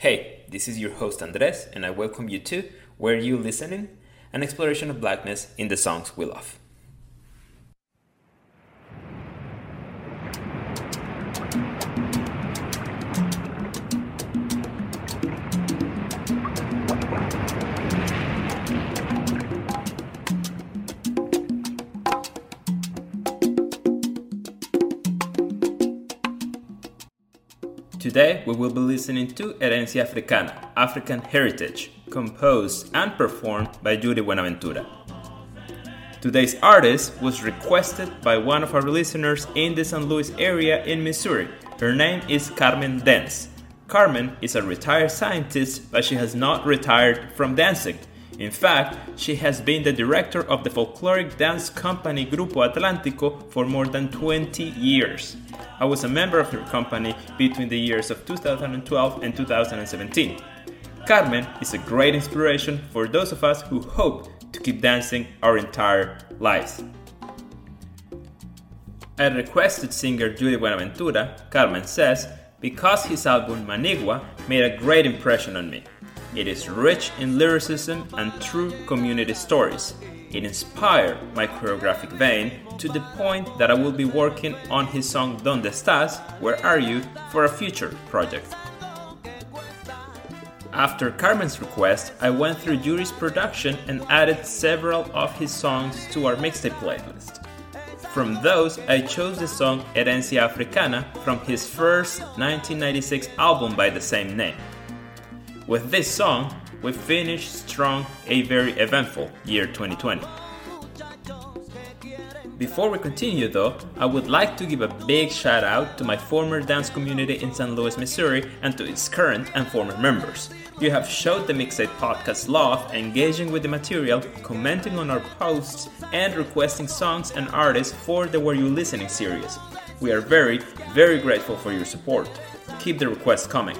Hey, this is your host Andres, and I welcome you to Were You Listening? An exploration of blackness in the songs we love. Today we will be listening to Herencia Africana, African Heritage, composed and performed by Yuri Buenaventura. Today's artist was requested by one of our listeners in the St. Louis area in Missouri. Her name is Carmen Dance. Carmen is a retired scientist, but she has not retired from dancing. In fact, she has been the director of the folkloric dance company Grupo Atlántico for more than 20 years. I was a member of her company between the years of 2012 and 2017. Carmen is a great inspiration for those of us who hope to keep dancing our entire lives. I requested singer Yuri Buenaventura, Carmen says, because his album Manigua made a great impression on me. It is rich in lyricism and true community stories. It inspired my choreographic vein to the point that I will be working on his song Donde Estás, Where Are You, for a future project. After Carmen's request, I went through Yuri's production and added several of his songs to our mixtape playlist. From those, I chose the song Herencia Africana from his first 1996 album by the same name. With this song, we finished strong a very eventful year 2020. Before we continue though, I would like to give a big shout out to my former dance community in St. Louis, Missouri, and to its current and former members. You have showed the Mixtape podcast love, engaging with the material, commenting on our posts, and requesting songs and artists for the Were You Listening series. We are very, very grateful for your support. Keep the requests coming.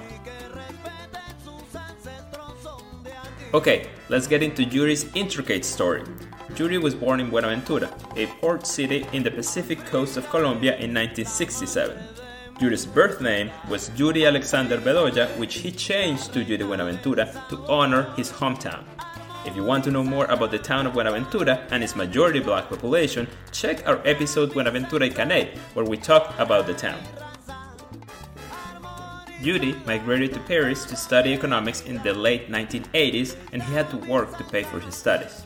Okay, let's get into Yuri's intricate story. Yuri was born in Buenaventura, a port city in the Pacific coast of Colombia in 1967. Yuri's birth name was Yuri Alexander Bedoya, which he changed to Yuri Buenaventura to honor his hometown. If you want to know more about the town of Buenaventura and its majority black population, check our episode Buenaventura y Caney, where we talk about the town. Yuri migrated to Paris to study economics in the late 1980s and he had to work to pay for his studies.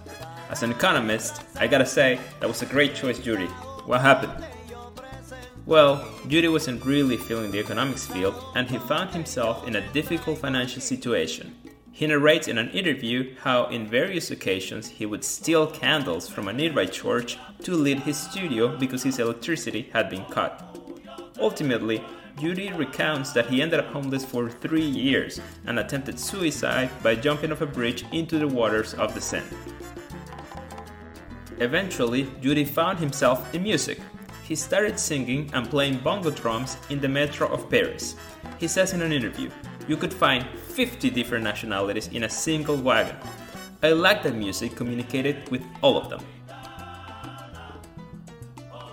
As an economist, I gotta say, that was a great choice, Yuri. What happened? Well, Yuri wasn't really feeling the economics field and he found himself in a difficult financial situation. He narrates in an interview how, in various occasions, he would steal candles from a nearby church to lit his studio because his electricity had been cut. Ultimately, Yuri recounts that he ended up homeless for three years and attempted suicide by jumping off a bridge into the waters of the Seine. Eventually, Yuri found himself in music. He started singing and playing bongo drums in the metro of Paris. He says in an interview, You could find 50 different nationalities in a single wagon. I like that music communicated with all of them.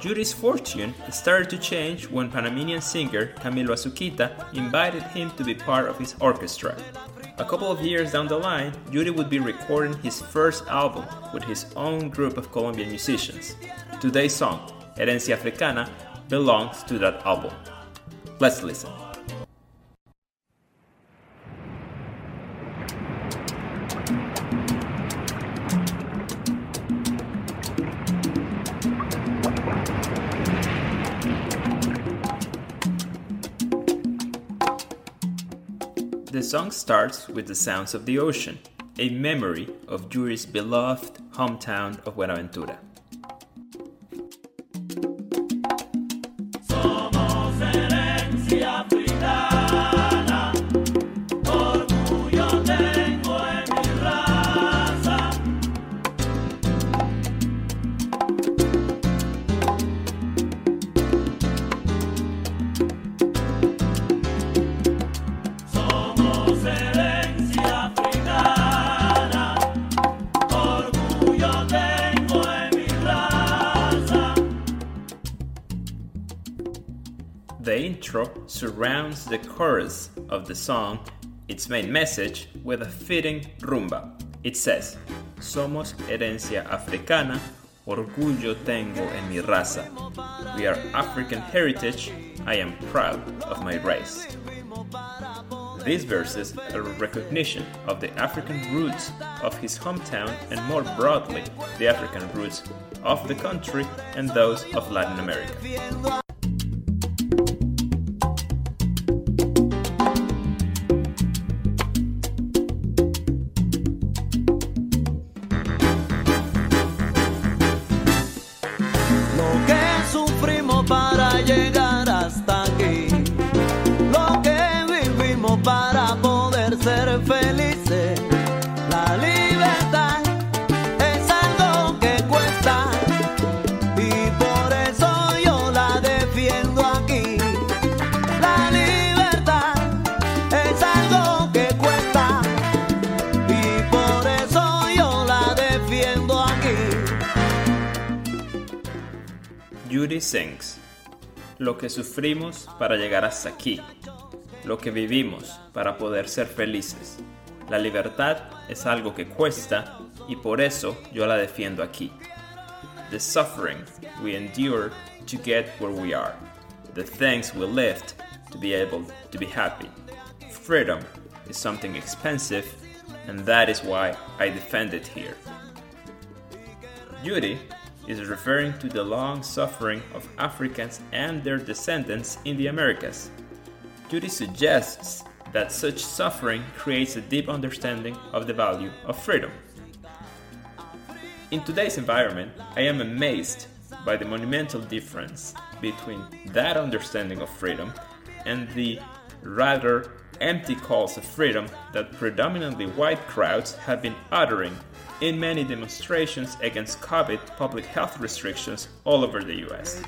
Yuri's fortune started to change when Panamanian singer Camilo Azuquita invited him to be part of his orchestra. A couple of years down the line, Yuri would be recording his first album with his own group of Colombian musicians. Today's song, Herencia Africana, belongs to that album. Let's listen. The song starts with the sounds of the ocean, a memory of Yuri's beloved hometown of Buenaventura. The intro surrounds the chorus of the song its main message with a fitting rumba. It says, Somos herencia africana, orgullo tengo en mi raza. We are African heritage, I am proud of my race. These verses are a recognition of the African roots of his hometown and more broadly, the African roots of the country and those of Latin America. Judy sings, lo que sufrimos para llegar hasta aquí, lo que vivimos para poder ser felices. La libertad es algo que cuesta y por eso yo la defiendo aquí. The suffering we endure to get where we are, the things we lift to be able to be happy. Freedom is something expensive, and that is why I defend it here. Judy is referring to the long suffering of Africans and their descendants in the Americas. Yuri suggests that such suffering creates a deep understanding of the value of freedom. In today's environment, I am amazed by the monumental difference between that understanding of freedom and the rather empty calls of freedom that predominantly white crowds have been uttering in many demonstrations against COVID public health restrictions all over the US.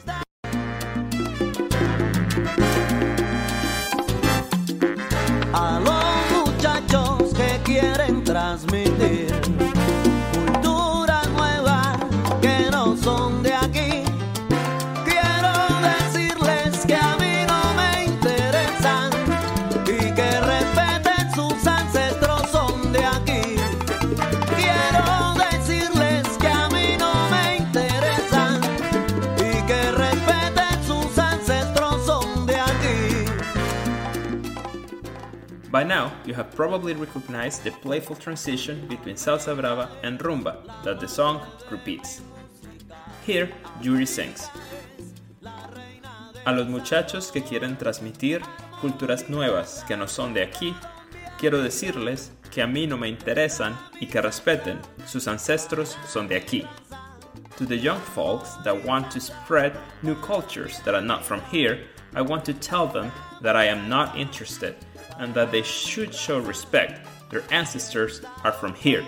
By now, you have probably recognized the playful transition between salsa brava and rumba that the song repeats. Here, Yuri sings. A los muchachos que quieren transmitir culturas nuevas que no son de aquí, quiero decirles que a mí no me interesan y que respeten, sus ancestros son de aquí. To the young folks that want to spread new cultures that are not from here, I want to tell them that I am not interested and that they should show respect. Their ancestors are from here.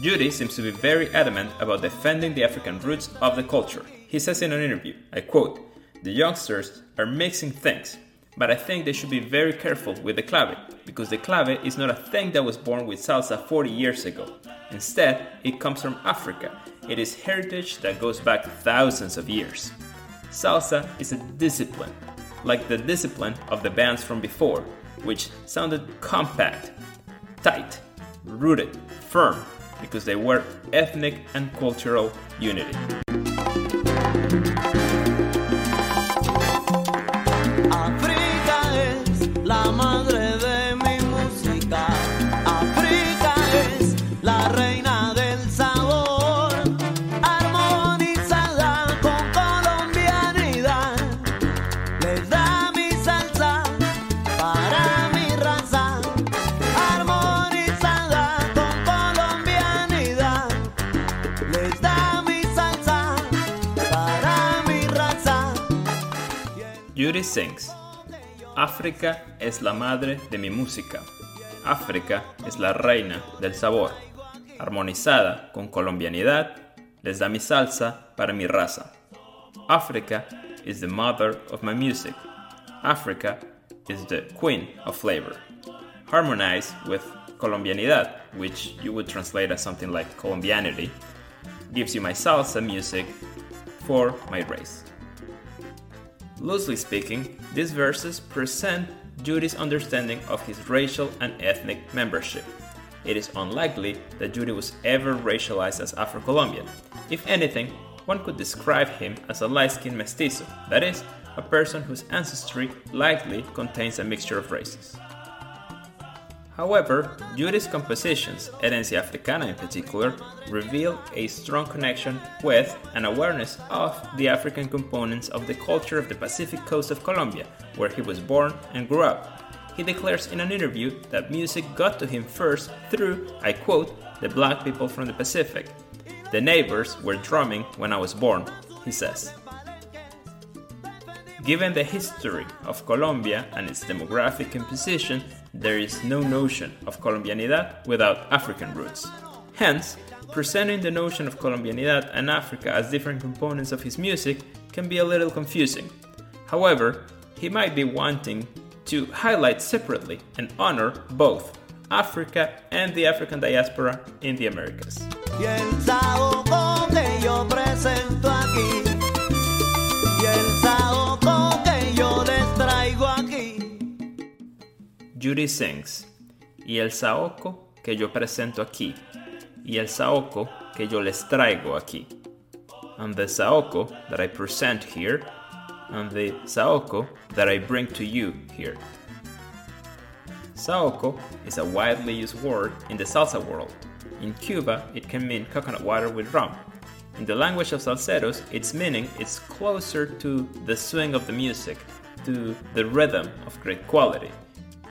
Yuri seems to be very adamant about defending the African roots of the culture. He says in an interview, I quote, The youngsters are mixing things, but I think they should be very careful with the clave, because the clave is not a thing that was born with salsa 40 years ago. Instead, it comes from Africa. It is heritage that goes back thousands of years. Salsa is a discipline, like the discipline of the bands from before, which sounded compact, tight, rooted, firm, because they were ethnic and cultural unity. Sings. África es la madre de mi música. África es la reina del sabor. Armonizada con colombianidad, les da mi salsa para mi raza. Africa is the mother of my music. Africa is the queen of flavor. Harmonized with colombianidad, which you would translate as something like colombianity, gives you my salsa music for my race. Loosely speaking, these verses present Yuri's understanding of his racial and ethnic membership. It is unlikely that Yuri was ever racialized as Afro Colombian. If anything, one could describe him as a light skinned mestizo, that is, a person whose ancestry likely contains a mixture of races. However, Yuri's compositions, Herencia Africana in particular, reveal a strong connection with and awareness of the African components of the culture of the Pacific coast of Colombia, where he was born and grew up. He declares in an interview that music got to him first through, I quote, the black people from the Pacific. The neighbors were drumming when I was born, he says. Given the history of Colombia and its demographic composition, there is no notion of Colombianidad without African roots. Hence, presenting the notion of Colombianidad and Africa as different components of his music can be a little confusing. However, he might be wanting to highlight separately and honor both Africa and the African diaspora in the Americas. Yuri sings, y el saoco que yo presento aquí, y el saoco que yo les traigo aquí. And the saoco that I present here, and the saoco that I bring to you here. Saoco is a widely used word in the salsa world. In Cuba, it can mean coconut water with rum. In the language of salseros, its meaning is closer to the swing of the music, to the rhythm of great quality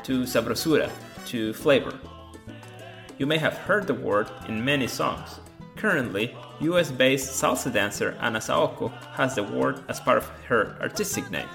to sabrosura, to flavor. You may have heard the word in many songs. Currently, US based salsa dancer Ana Saoko has the word as part of her artistic name.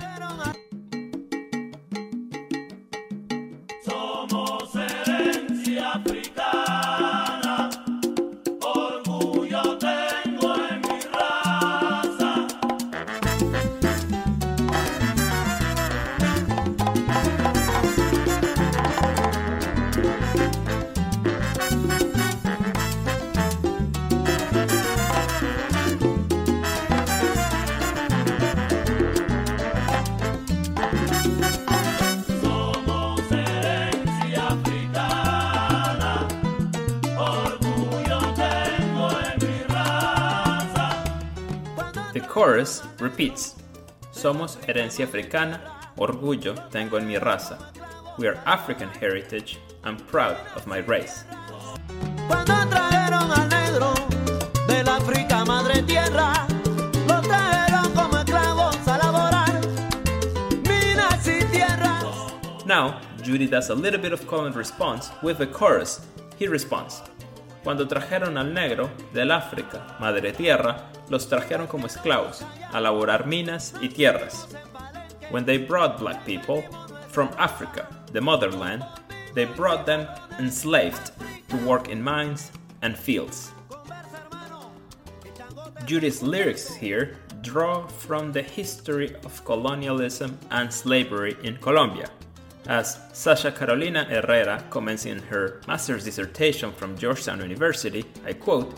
Chorus repeats Somos herencia africana, orgullo tengo en mi raza. We are African heritage, I'm proud of my race. Cuando trajeron al negro de la África madre tierra, lo trajeron como esclavos a laborar minas y tierras. Now, Yuri does a little bit of call and response with the chorus. He responds, Cuando trajeron al negro del África, madre tierra, los trajeron como esclavos a laborar minas y tierras. When they brought black people from Africa, the motherland, they brought them enslaved to work in mines and fields. Judy's lyrics here draw from the history of colonialism and slavery in Colombia, as Sasha Carolina Herrera comments in her master's dissertation from Georgetown University, I quote,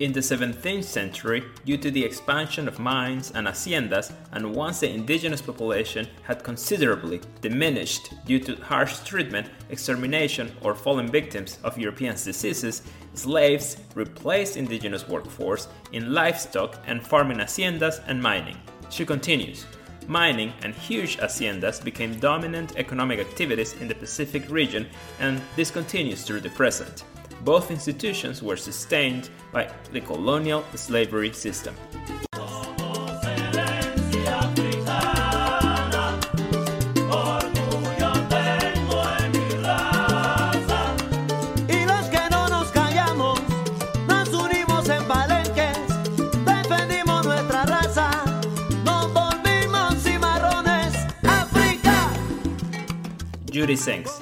in the 17th century, due to the expansion of mines and haciendas, and once the indigenous population had considerably diminished due to harsh treatment, extermination, or fallen victims of European diseases, slaves replaced indigenous workforce in livestock and farming haciendas and mining. She continues mining, and huge haciendas became dominant economic activities in the Pacific region, and this continues through the present. Both institutions were sustained by the colonial slavery system. Sings.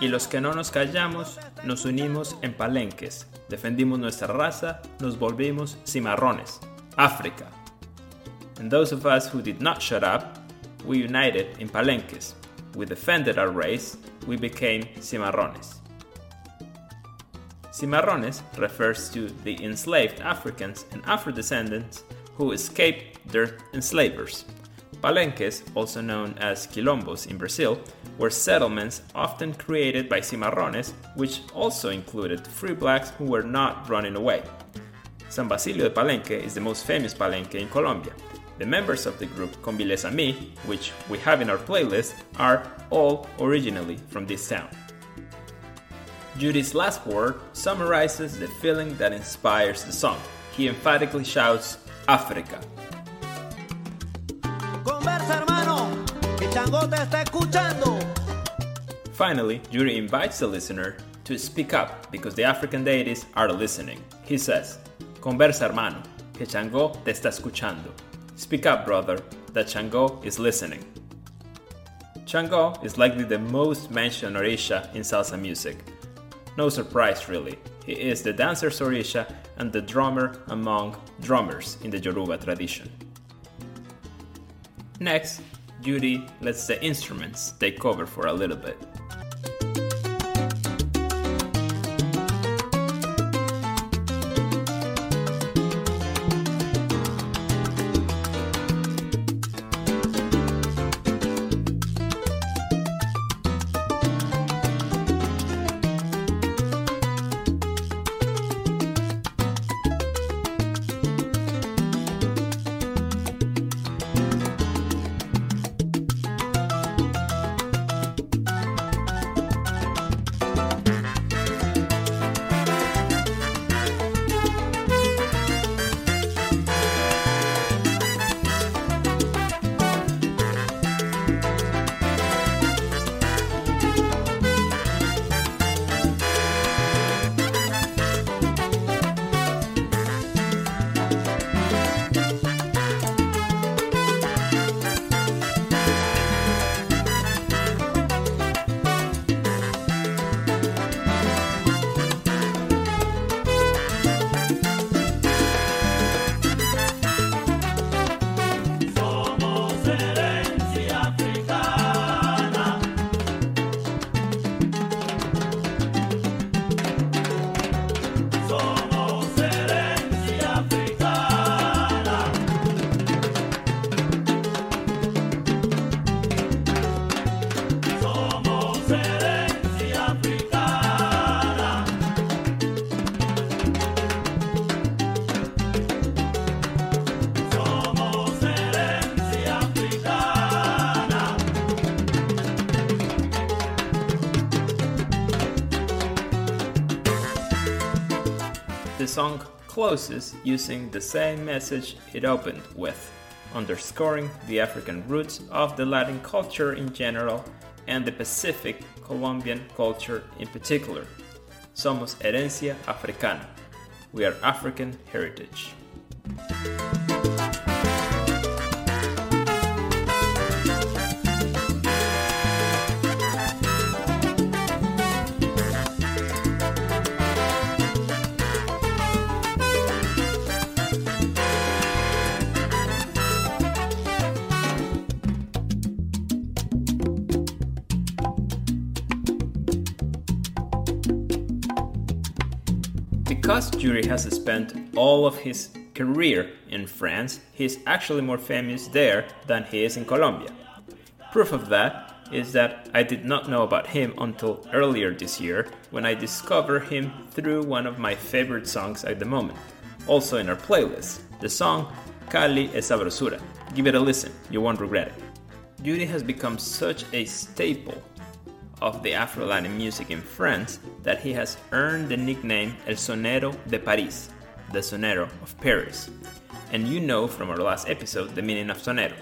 Y los que no nos callamos, nos unimos en palenques, defendimos nuestra raza, nos volvimos cimarrones. África. And those of us who did not shut up, we united in palenques. We defended our race, we became cimarrones. Cimarrones refers to the enslaved Africans and Afro descendants who escaped their enslavers. Palenques, also known as quilombos in Brazil, were settlements often created by cimarrones, which also included free blacks who were not running away. San Basilio de Palenque is the most famous palenque in Colombia. The members of the group Kombilesa Mi, which we have in our playlist, are all originally from this town. Yuri's last word summarizes the feeling that inspires the song. He emphatically shouts, Africa. Finally, Yuri invites the listener to speak up because the African deities are listening. He says, Conversa, hermano, que Chango te está escuchando. Speak up, brother, that Chango is listening. Chango is likely the most mentioned Orisha in salsa music. No surprise, really. He is the dancer Orisha and the drummer among drummers in the Yoruba tradition. Next, Yuri lets the instruments take over for a little bit. Song closes using the same message it opened with, underscoring the African roots of the Latin culture in general and the Pacific Colombian culture in particular. Somos herencia africana. We are African heritage. Yuri has spent all of his career in France, he's actually more famous there than he is in Colombia. Proof of that is that I did not know about him until earlier this year when I discovered him through one of my favorite songs at the moment, also in our playlist, the song Cali es Sabrosura. Give it a listen, you won't regret it. Yuri has become such a staple of the Afro Latin music in France that he has earned the nickname El Sonero de Paris, the Sonero of Paris. And you know from our last episode the meaning of sonero.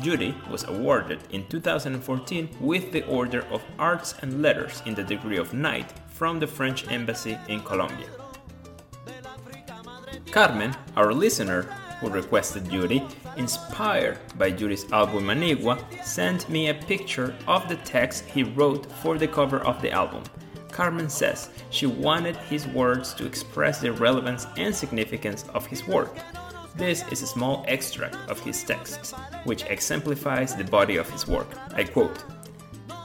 Yuri was awarded in 2014 with the Order of Arts and Letters in the degree of Knight from the French Embassy in Colombia. Carmen, our listener who requested Yuri, inspired by Yuri's album Manigua, sent me a picture of the text he wrote for the cover of the album. Carmen says she wanted his words to express the relevance and significance of his work. This is a small extract of his texts, which exemplifies the body of his work. I quote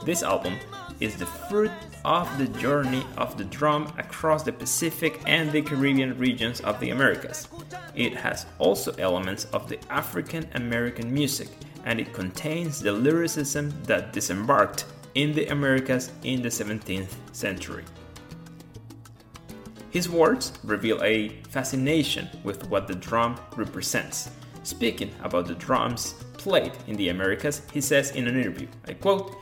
This album is the fruit of the journey of the drum across the Pacific and the Caribbean regions of the Americas. It has also elements of the African American music, and it contains the lyricism that disembarked in the Americas in the 17th century. His words reveal a fascination with what the drum represents. Speaking about the drums played in the Americas, he says in an interview, I quote,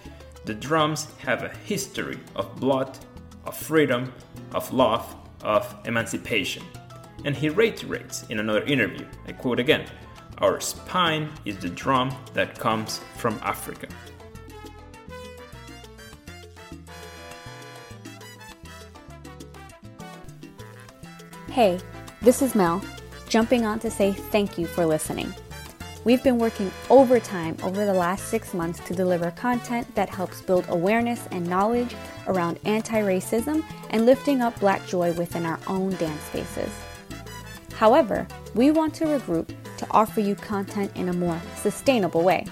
The drums have a history of blood, of freedom, of love, of emancipation. And he reiterates in another interview, I quote again, Our spine is the drum that comes from Africa. Hey, this is Mel, jumping on to say thank you for listening. We've been working overtime over the last six months to deliver content that helps build awareness and knowledge around anti racism and lifting up black joy within our own dance spaces. However, we want to regroup to offer you content in a more sustainable way.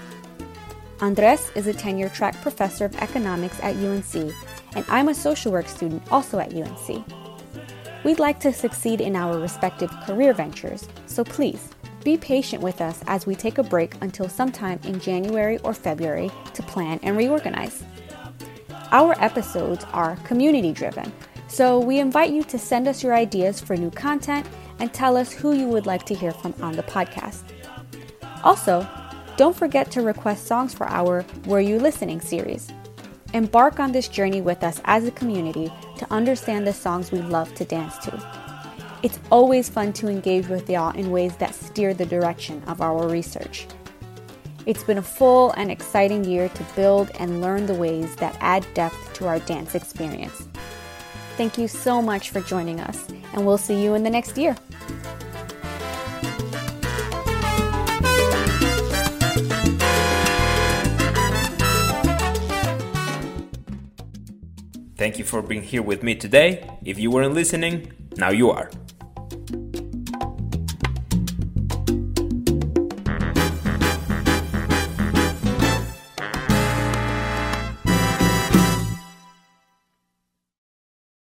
Andres is a tenure track professor of economics at UNC, and I'm a social work student also at UNC. We'd like to succeed in our respective career ventures, so please be patient with us as we take a break until sometime in January or February to plan and reorganize. Our episodes are community driven, so we invite you to send us your ideas for new content and tell us who you would like to hear from on the podcast. Also, don't forget to request songs for our Were You Listening series. Embark on this journey with us as a community to understand the songs we love to dance to. It's always fun to engage with y'all in ways that steer the direction of our research. It's been a full and exciting year to build and learn the ways that add depth to our dance experience. Thank you so much for joining us, and we'll see you in the next year. Thank you for being here with me today. If you weren't listening, now you are.